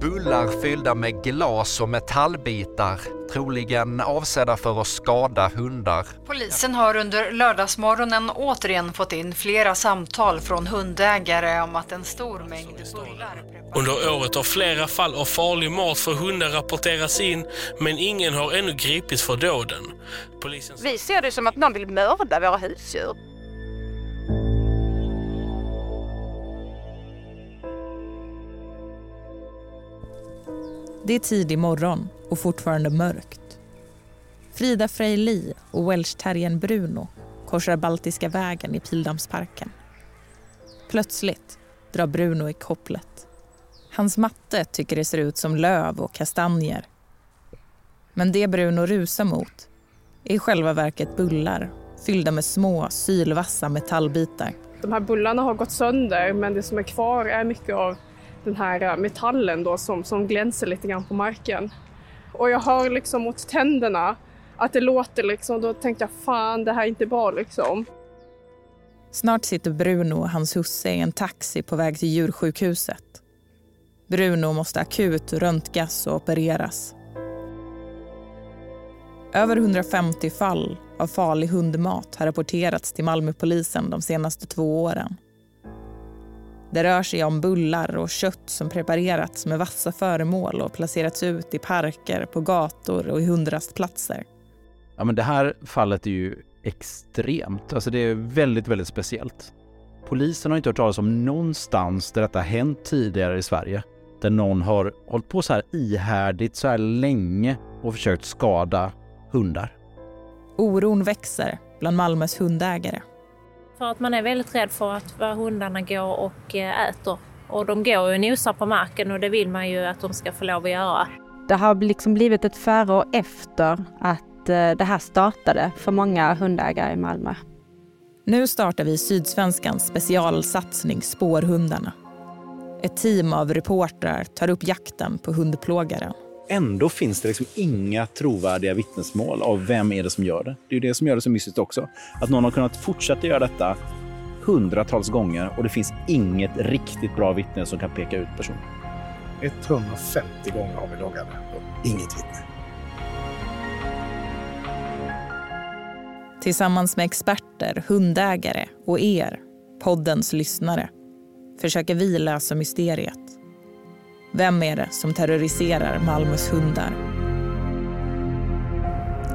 Bullar fyllda med glas och metallbitar, troligen avsedda för att skada hundar. Polisen har under lördagsmorgonen återigen fått in flera samtal från hundägare om att en stor mängd bullar Under året har flera fall av farlig mat för hundar rapporterats in, men ingen har ännu gripits för dåden. Polisen... Vi ser det som att någon vill mörda våra husdjur. Det är tidig morgon och fortfarande mörkt. Frida Frejli och welshterriern Bruno korsar Baltiska vägen i Pildammsparken. Plötsligt drar Bruno i kopplet. Hans matte tycker det ser ut som löv och kastanjer. Men det Bruno rusar mot är i själva verket bullar fyllda med små, sylvassa metallbitar. De här bullarna har gått sönder men det som är kvar är mycket av den här eh, metallen då som, som glänser lite grann på marken. Och jag hör liksom mot tänderna att det låter liksom, då tänkte jag fan det här är inte bra liksom. Snart sitter Bruno och hans husse i en taxi på väg till djursjukhuset. Bruno måste akut röntgas och opereras. Över 150 fall av farlig hundmat har rapporterats till Malmöpolisen de senaste två åren. Det rör sig om bullar och kött som preparerats med vassa föremål och placerats ut i parker, på gator och i hundrastplatser. Ja, men det här fallet är ju extremt. Alltså det är väldigt, väldigt speciellt. Polisen har inte hört talas om någonstans där detta hänt tidigare i Sverige. Där någon har hållit på så här ihärdigt så här länge och försökt skada hundar. Oron växer bland Malmös hundägare. För att man är väldigt rädd för att vad hundarna går och eh, äter. Och de går och nosar på marken och det vill man ju att de ska få lov att göra. Det har liksom blivit ett före och efter att eh, det här startade för många hundägare i Malmö. Nu startar vi Sydsvenskans specialsatsning Spårhundarna. Ett team av reportrar tar upp jakten på hundplågaren. Ändå finns det liksom inga trovärdiga vittnesmål av vem är det som gör det. Det är det som gör det så mystiskt också. Att någon har kunnat fortsätta göra detta hundratals gånger och det finns inget riktigt bra vittne som kan peka ut personen. 150 gånger har vi loggade och inget vittne. Tillsammans med experter, hundägare och er, poddens lyssnare, försöker vi lösa mysteriet. Vem är det som terroriserar Malmös hundar?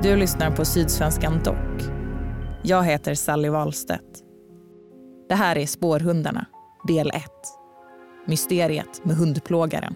Du lyssnar på Sydsvenskan Dock. Jag heter Sally Wahlstedt. Det här är Spårhundarna, del 1. Mysteriet med hundplågaren.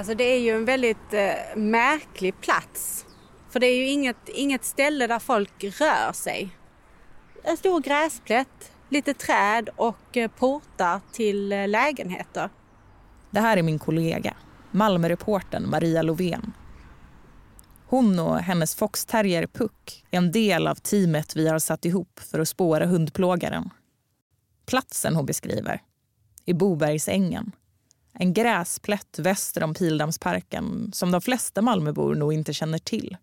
Alltså det är ju en väldigt eh, märklig plats. För det är ju inget, inget ställe där folk rör sig. En stor gräsplätt, lite träd och eh, portar till eh, lägenheter. Det här är min kollega, Malmöreportern Maria Lovén. Hon och hennes foxterrier Puck är en del av teamet vi har satt ihop för att spåra hundplågaren. Platsen hon beskriver är Bobergsängen. En gräsplätt väster om Pildammsparken som de flesta Malmöbor nog inte känner till.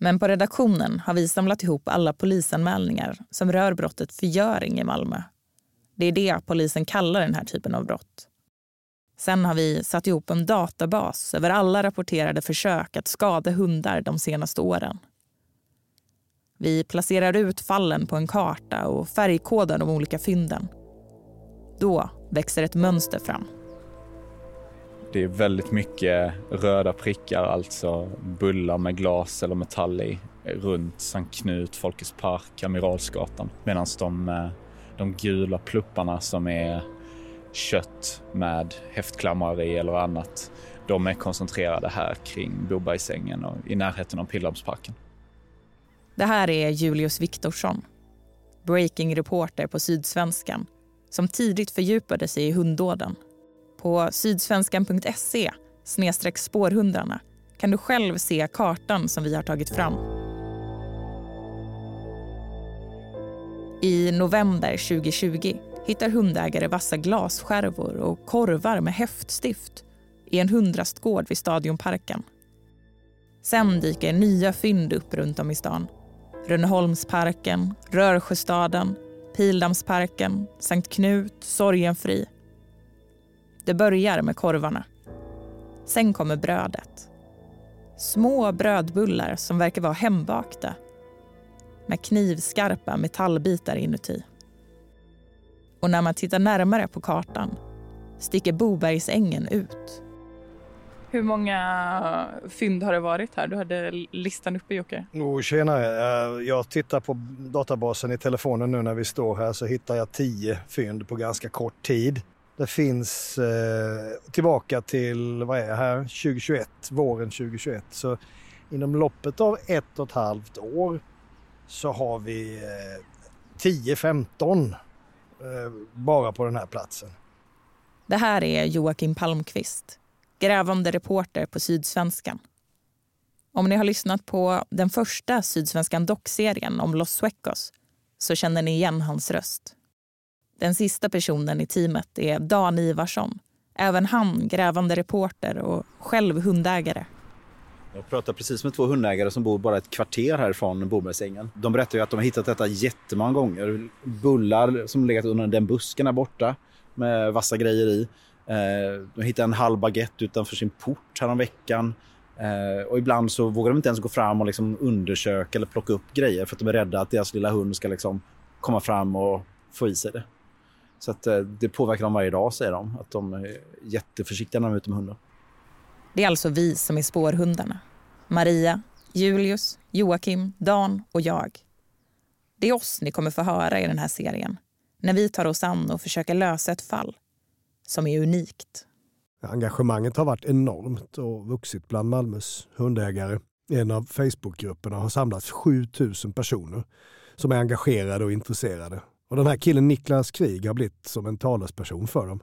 Men på redaktionen har vi samlat ihop alla polisanmälningar som rör brottet förgöring i Malmö. Det är det polisen kallar den här typen av brott. Sen har vi satt ihop en databas över alla rapporterade försök att skada hundar de senaste åren. Vi placerar ut fallen på en karta och färgkodar de olika fynden. Då växer ett mönster fram. Det är väldigt mycket röda prickar, alltså bullar med glas eller metall i, runt Sankt Knut, Folkets park, Amiralsgatan. Medan de, eh, de gula plupparna som är kött med häftklammar i eller annat, de är koncentrerade här kring Bobergsängen och i närheten av Pildammsparken. Det här är Julius Viktorsson, breaking-reporter på Sydsvenskan som tidigt fördjupade sig i hunddåden. På sydsvenskan.se spårhundrarna kan du själv se kartan som vi har tagit fram. I november 2020 hittar hundägare vassa glasskärvor och korvar med häftstift i en hundrastgård vid Stadionparken. Sen dyker nya fynd upp runt om i stan. Rönneholmsparken, Rörsjöstaden, Pildammsparken, Sankt Knut, Sorgenfri. Det börjar med korvarna. Sen kommer brödet. Små brödbullar som verkar vara hembakta med knivskarpa metallbitar inuti. Och när man tittar närmare på kartan sticker Bobergsängen ut. Hur många fynd har det varit här? Du hade listan uppe Jocke. Oh, tjenare. Jag tittar på databasen i telefonen nu när vi står här så hittar jag tio fynd på ganska kort tid. Det finns eh, tillbaka till, vad är det här, 2021, våren 2021. Så inom loppet av ett och ett halvt år så har vi eh, 10-15 eh, bara på den här platsen. Det här är Joakim Palmqvist, grävande reporter på Sydsvenskan. Om ni har lyssnat på den första Sydsvenskan Dock-serien om Los Suecos så känner ni igen hans röst. Den sista personen i teamet är Dan Ivarsson. Även han grävande reporter och själv hundägare. Jag pratade precis med två hundägare som bor bara ett kvarter härifrån Bomullsängen. De berättar ju att de har hittat detta jättemånga gånger. Bullar som legat under den busken där borta med vassa grejer i. Eh, de hittade en halv baguette utanför sin port häromveckan. Eh, och ibland så vågar de inte ens gå fram och liksom undersöka eller plocka upp grejer för att de är rädda att deras lilla hund ska liksom komma fram och få i sig det. Så att eh, det påverkar dem varje dag säger de. Att de är jätteförsiktiga när de är ute med hunden. Det är alltså vi som är spårhundarna. Maria, Julius, Joakim, Dan och jag. Det är oss ni kommer få höra i den här serien när vi tar oss an och försöker lösa ett fall som är unikt. Engagemanget har varit enormt och vuxit bland Malmös hundägare. En av Facebookgrupperna har samlat 7000 personer som är engagerade och intresserade. Och den här killen Niklas Krig har blivit som en talesperson för dem.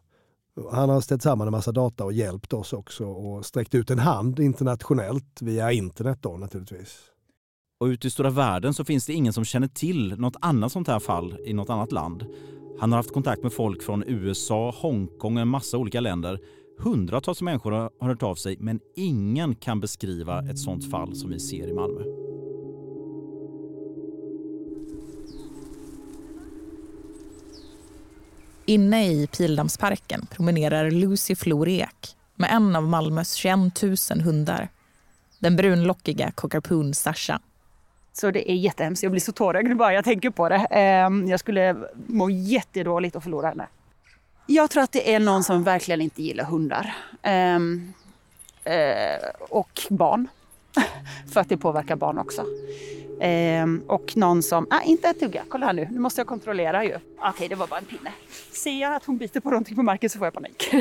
Han har ställt samman en massa data och hjälpt oss också och sträckt ut en hand internationellt via internet då naturligtvis. Och ute i stora världen så finns det ingen som känner till något annat sånt här fall i något annat land. Han har haft kontakt med folk från USA, Hongkong och en massa olika länder. Hundratals människor har hört av sig men ingen kan beskriva ett sånt fall som vi ser i Malmö. Inne i Pildammsparken promenerar Lucy Florek med en av Malmös 21 000 hundar. Den brunlockiga Cockapoo Sasha. Så det är jättehemskt. Jag blir så tårögd bara jag tänker på det. Ehm, jag skulle må jättedåligt att förlora henne. Jag tror att det är någon som verkligen inte gillar hundar. Ehm, eh, och barn. För att det påverkar barn också. Ehm, och någon som, ah, inte ett tugga, kolla här nu, nu måste jag kontrollera ju. Okej, okay, det var bara en pinne. Ser jag att hon biter på någonting på marken så får jag panik.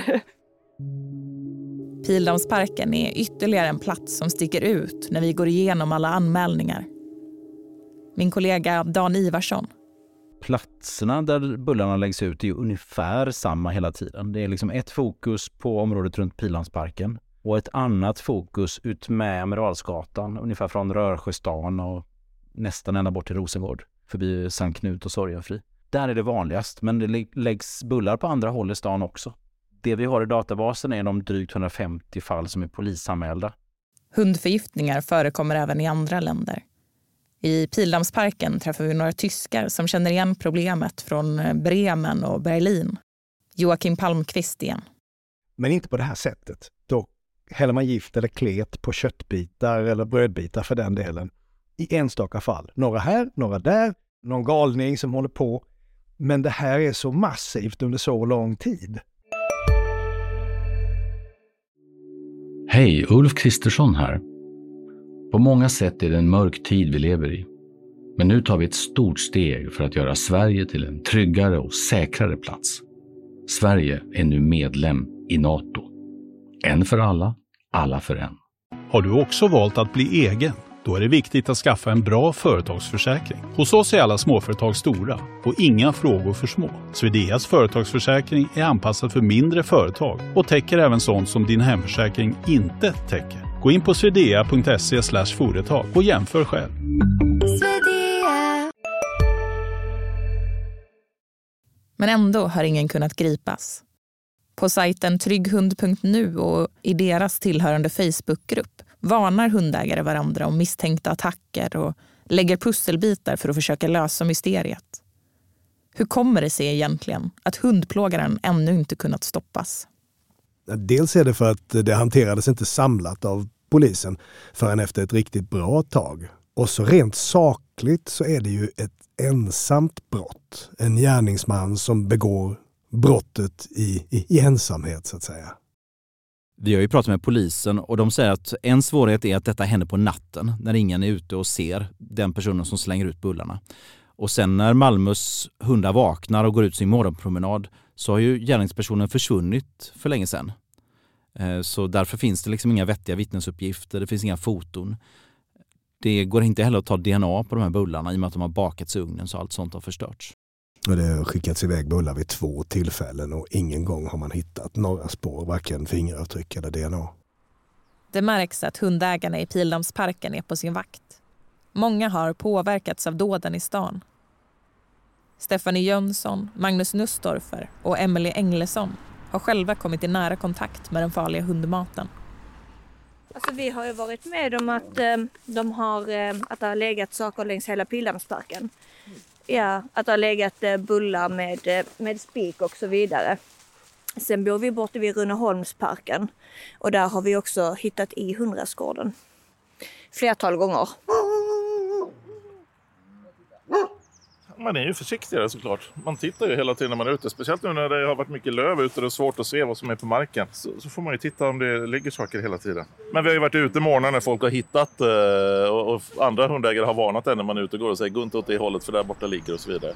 Pildammsparken är ytterligare en plats som sticker ut när vi går igenom alla anmälningar. Min kollega Dan Ivarsson. Platserna där bullarna läggs ut är ungefär samma hela tiden. Det är liksom ett fokus på området runt Pildammsparken och ett annat fokus ut med Amiralsgatan, ungefär från Rörsjöstan och nästan ända bort till Rosengård, förbi Sankt Knut och Sorgenfri. Där är det vanligast, men det läggs bullar på andra håll i stan också. Det vi har i databasen är de drygt 150 fall som är polisanmälda. Hundförgiftningar förekommer även i andra länder. I Pildammsparken träffar vi några tyskar som känner igen problemet från Bremen och Berlin. Joakim Palmqvist igen. Men inte på det här sättet. Då häller man gift eller klet på köttbitar eller brödbitar för den delen. I enstaka fall. Några här, några där, någon galning som håller på. Men det här är så massivt under så lång tid. Hej, Ulf Kristersson här. På många sätt är det en mörk tid vi lever i. Men nu tar vi ett stort steg för att göra Sverige till en tryggare och säkrare plats. Sverige är nu medlem i Nato. En för alla, alla för en. Har du också valt att bli egen? Då är det viktigt att skaffa en bra företagsförsäkring. Hos oss är alla småföretag stora och inga frågor för små. Swedeas företagsförsäkring är anpassad för mindre företag och täcker även sånt som din hemförsäkring inte täcker. Gå in på swedea.se företag och jämför själv. Men ändå har ingen kunnat gripas. På sajten trygghund.nu och i deras tillhörande Facebookgrupp varnar hundägare varandra om misstänkta attacker och lägger pusselbitar för att försöka lösa mysteriet. Hur kommer det sig egentligen att hundplågaren ännu inte kunnat stoppas? Dels är det för att det hanterades inte samlat av polisen förrän efter ett riktigt bra tag. Och så rent sakligt så är det ju ett ensamt brott. En gärningsman som begår brottet i, i, i ensamhet så att säga. Vi har ju pratat med polisen och de säger att en svårighet är att detta händer på natten när ingen är ute och ser den personen som slänger ut bullarna. Och sen när Malmös hundar vaknar och går ut sin morgonpromenad så har ju gärningspersonen försvunnit för länge sedan. Eh, så därför finns det liksom inga vettiga vittnesuppgifter, det finns inga foton. Det går inte heller att ta DNA på de här bullarna i och med att de har bakats i ugnen så allt sånt har förstörts. Och det har skickats iväg bullar vid två tillfällen och ingen gång har man hittat några spår, varken fingeravtryck eller DNA. Det märks att hundägarna i Pildammsparken är på sin vakt. Många har påverkats av dåden i stan. Stefanie Jönsson, Magnus Nussdorfer och Emelie Englesson har själva kommit i nära kontakt med den farliga hundmaten. Alltså vi har ju varit med om att eh, de har, eh, att det har legat saker längs hela Pildammsparken. Ja, att det har legat eh, bullar med, eh, med spik och så vidare. Sen bor vi borta vid Runeholmsparken och där har vi också hittat i hundrastgården. Flertal gånger. Man är ju försiktigare såklart. Man tittar ju hela tiden när man är ute. Speciellt nu när det har varit mycket löv ute och det är svårt att se vad som är på marken. Så, så får man ju titta om det ligger saker hela tiden. Men vi har ju varit ute morgnar när folk har hittat eh, och, och andra hundägare har varnat en när man är ute och går och säger gå inte åt det hållet för där borta ligger och så vidare.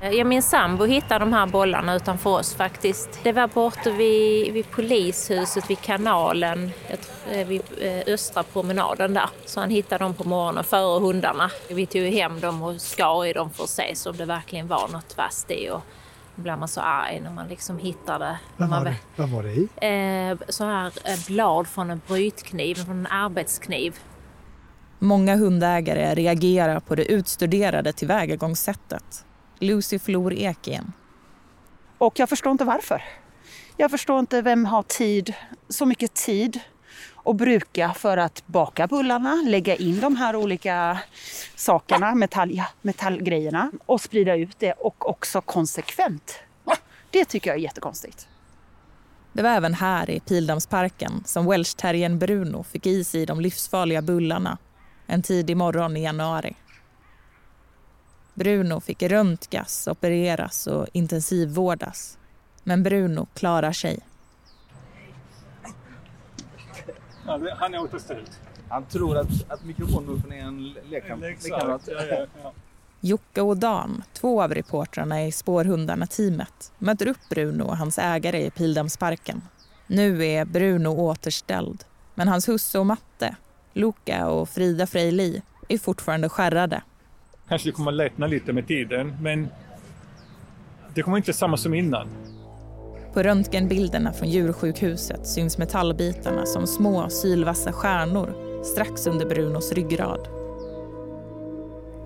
Ja, min sambo hittade de här bollarna utanför oss faktiskt. Det var borta vid, vid polishuset, vid kanalen, eh, vid eh, östra promenaden där. Så han hittade dem på morgonen före hundarna. Vi tog hem dem och skar i dem för att se så om det verkligen var något vasst i. Och blir man så arg när man liksom hittar det. Vad var det, vad var det i? Eh, så här eh, blad från en brytkniv, från en arbetskniv. Många hundägare reagerar på det utstuderade tillvägagångssättet. Lucy Flor Ek igen. Och jag förstår inte varför. Jag förstår inte vem har tid, så mycket tid att bruka för att baka bullarna, lägga in de här olika sakerna, metall, ja, metallgrejerna och sprida ut det och också konsekvent. Det tycker jag är jättekonstigt. Det var även här i Pildammsparken som welshterriern Bruno fick i sig de livsfarliga bullarna en tidig morgon i januari. Bruno fick röntgas, opereras och intensivvårdas. Men Bruno klarar sig. Han är återställd. Han tror att, att mikrofonmuffen är en ja, ja, ja. Jocke och Dan, två av reportrarna i Spårhundarna-teamet, möter upp Bruno och hans ägare i Pildammsparken. Nu är Bruno återställd, men hans husse och matte, Luca och Frida Frejli, är fortfarande skärrade. Kanske det kommer att lättna lite med tiden, men det kommer inte samma som innan. På röntgenbilderna från djursjukhuset syns metallbitarna som små sylvassa stjärnor strax under Brunos ryggrad.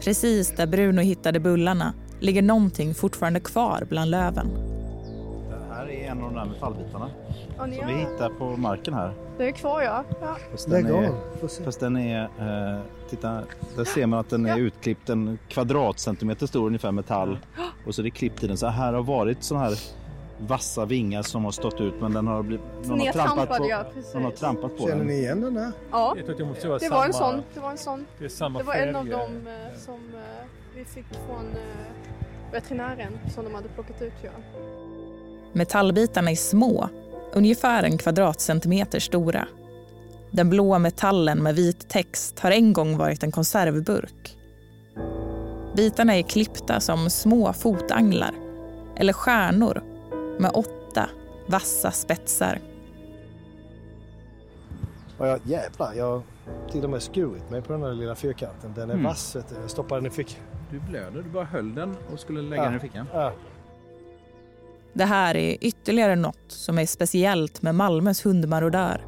Precis där Bruno hittade bullarna ligger någonting fortfarande kvar bland löven. Det här är en av de där metallbitarna som vi hittar på marken här. Det är kvar ja. ja. Fast den Lägg är, av, se. fast den är eh, titta, där ser man att den är utklippt en kvadratcentimeter stor ungefär metall. Och så är det klippt i den. Så här har varit såna här vassa vingar som har stått ut men den har blivit, någon, har trampat på, ja, någon har trampat på Känner den. ni igen den där? Ja, Jag tror att det måste vara det var en sån. Det var en sån. Det är samma Det var en av färger. dem eh, som eh, vi fick från eh, veterinären som de hade plockat ut. Ja. Metallbitarna är små, ungefär en kvadratcentimeter stora. Den blåa metallen med vit text har en gång varit en konservburk. Bitarna är klippta som små fotanglar eller stjärnor med åtta vassa spetsar. Ja, jag, jävlar, jag har till och med skurit mig på den där lilla fyrkanten. Den är Mm. vass. Jag stoppar den i fickan. Du blöder, du bara höll den och skulle lägga Ja. den i fickan. Ja. Det här är ytterligare något som är speciellt med Malmös hundmarodör.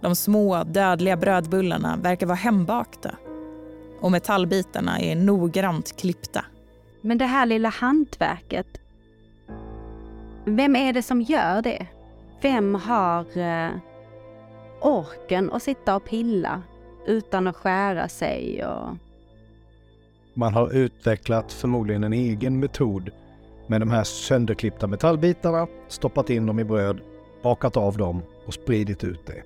De små, dödliga brödbullarna verkar vara hembakta och metallbitarna är noggrant klippta. Men det här lilla hantverket, vem är det som gör det? Vem har eh, orken att sitta och pilla utan att skära sig? Och... Man har utvecklat förmodligen en egen metod med de här sönderklippta metallbitarna, stoppat in dem i bröd, bakat av dem och spridit ut det.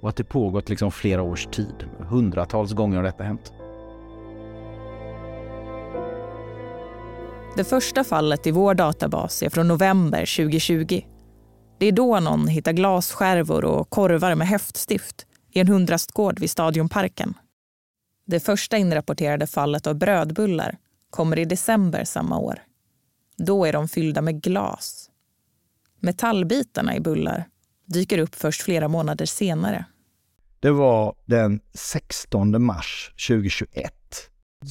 Och att det pågått liksom flera års tid. Hundratals gånger har detta hänt. Det första fallet i vår databas är från november 2020. Det är då någon hittar glasskärvor och korvar med häftstift i en hundrastgård vid Stadionparken. Det första inrapporterade fallet av brödbullar kommer i december samma år. Då är de fyllda med glas. Metallbitarna i bullar dyker upp först flera månader senare. Det var den 16 mars 2021.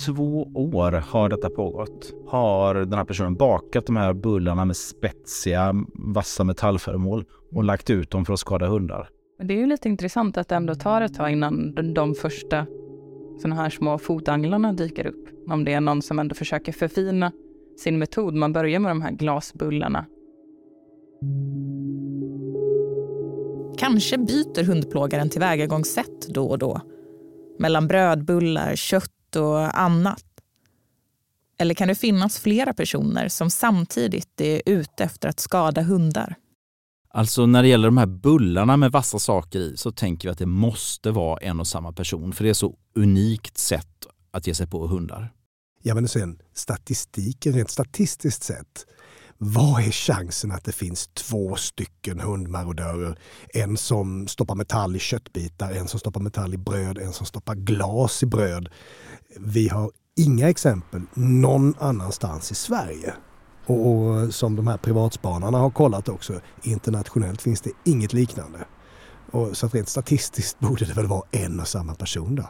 Två år har detta pågått. Har den här personen bakat de här bullarna med spetsiga, vassa metallföremål och lagt ut dem för att skada hundar. Men det är ju lite intressant att det ändå tar ett tag innan de, första sådana här små fotanglarna dyker upp. Om det är någon som ändå försöker förfina sin metod. Man börjar med de här glasbullarna. Kanske byter hundplågaren tillvägagångssätt då och då. Mellan brödbullar, kött och annat. Eller kan det finnas flera personer som samtidigt är ute efter att skada hundar? Alltså när det gäller de här bullarna med vassa saker i så tänker vi att det måste vara en och samma person för det är så unikt sätt att ge sig på hundar. Ja men sen statistiken, rent statistiskt sett. Vad är chansen att det finns två stycken hundmarodörer? En som stoppar metall i köttbitar, en som stoppar metall i bröd, en som stoppar glas i bröd. Vi har inga exempel någon annanstans i Sverige. Och, som de här privatspanarna har kollat också, internationellt finns det inget liknande. Och så att rent statistiskt borde det väl vara en och samma person då.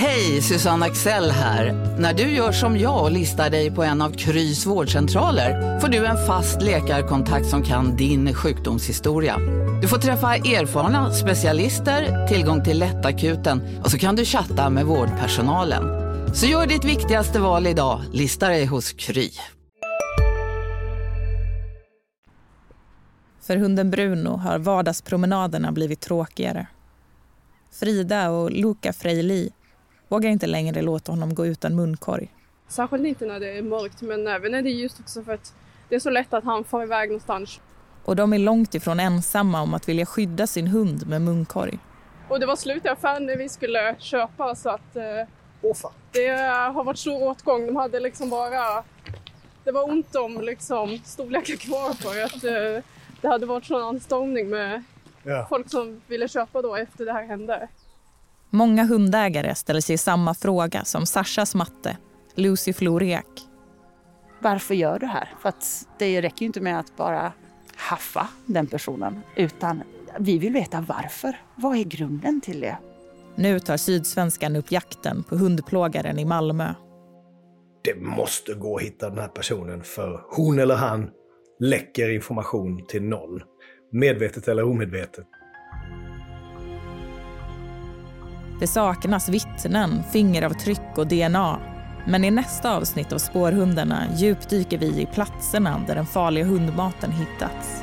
Hej, Susanne Axel här. När du gör som jag och listar dig på en av Krys vårdcentraler får du en fast läkarkontakt som kan din sjukdomshistoria. Du får träffa erfarna specialister, tillgång till lättakuten och så kan du chatta med vårdpersonalen. Så gör ditt viktigaste val idag, lista dig hos Kry. För hunden Bruno har vardagspromenaderna blivit tråkigare. Frida och Luca Freili vågar inte längre låta honom gå utan munkorg. Särskilt inte när det är mörkt men även när det är ljust också för att det är så lätt att han far iväg någonstans. Och de är långt ifrån ensamma om att vilja skydda sin hund med munkorg. Och det var slut i affären när vi skulle köpa så att eh, det har varit stor åtgång. De hade liksom bara... Det var ont om liksom, storlekar kvar för att eh, det hade varit sån anstormning med Ja. folk som ville köpa då efter det här hände. Många hundägare ställer sig samma fråga som Sashas matte, Lucy Florek. Varför gör du det här? För att det räcker ju inte med att bara haffa den personen, utan vi vill veta varför. Vad är grunden till det? Nu tar Sydsvenskan upp jakten på hundplågaren i Malmö. Det måste gå att hitta den här personen för hon eller han läcker information till någon. Medvetet eller omedvetet. Det saknas vittnen, fingeravtryck och DNA. Men i nästa avsnitt av Spårhundarna djupdyker vi i platserna där den farliga hundmaten hittats.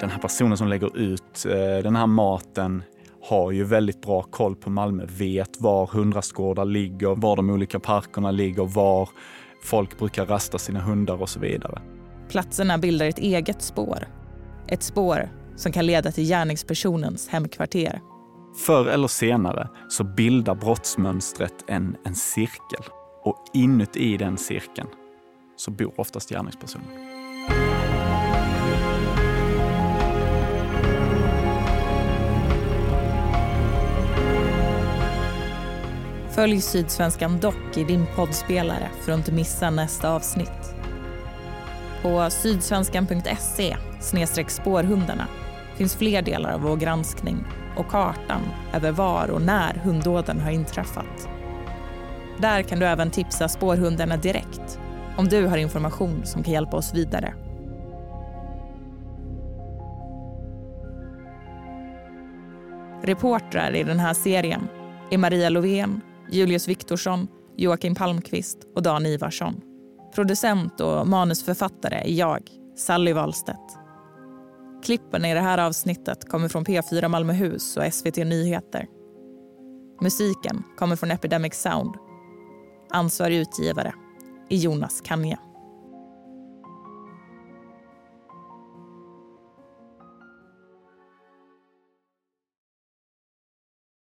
Den här personen som lägger ut eh, den här maten har ju väldigt bra koll på Malmö, vet var hundrastgårdar ligger, var de olika parkerna ligger, var folk brukar rasta sina hundar och så vidare. Platserna bildar ett eget spår. Ett spår som kan leda till gärningspersonens hemkvarter. Förr eller senare så bildar brottsmönstret en, en cirkel och inuti den cirkeln så bor oftast gärningspersonen. Följ Sydsvenskan Dock i din poddspelare för att inte missa nästa avsnitt. På sydsvenskan.se spårhundarna finns fler delar av vår granskning och kartan över var och när hunddåden har inträffat. Där kan du även tipsa spårhundarna direkt om du har information som kan hjälpa oss vidare. Reportrar i den här serien är Maria Lovén, Julius Viktorsson, Joakim Palmqvist och Dan Ivarsson. Producent och manusförfattare är jag, Sally Wahlstedt. Klippen i det här avsnittet kommer från P4 Malmöhus och SVT Nyheter. Musiken kommer från Epidemic Sound. Ansvarig utgivare är Jonas Kanja.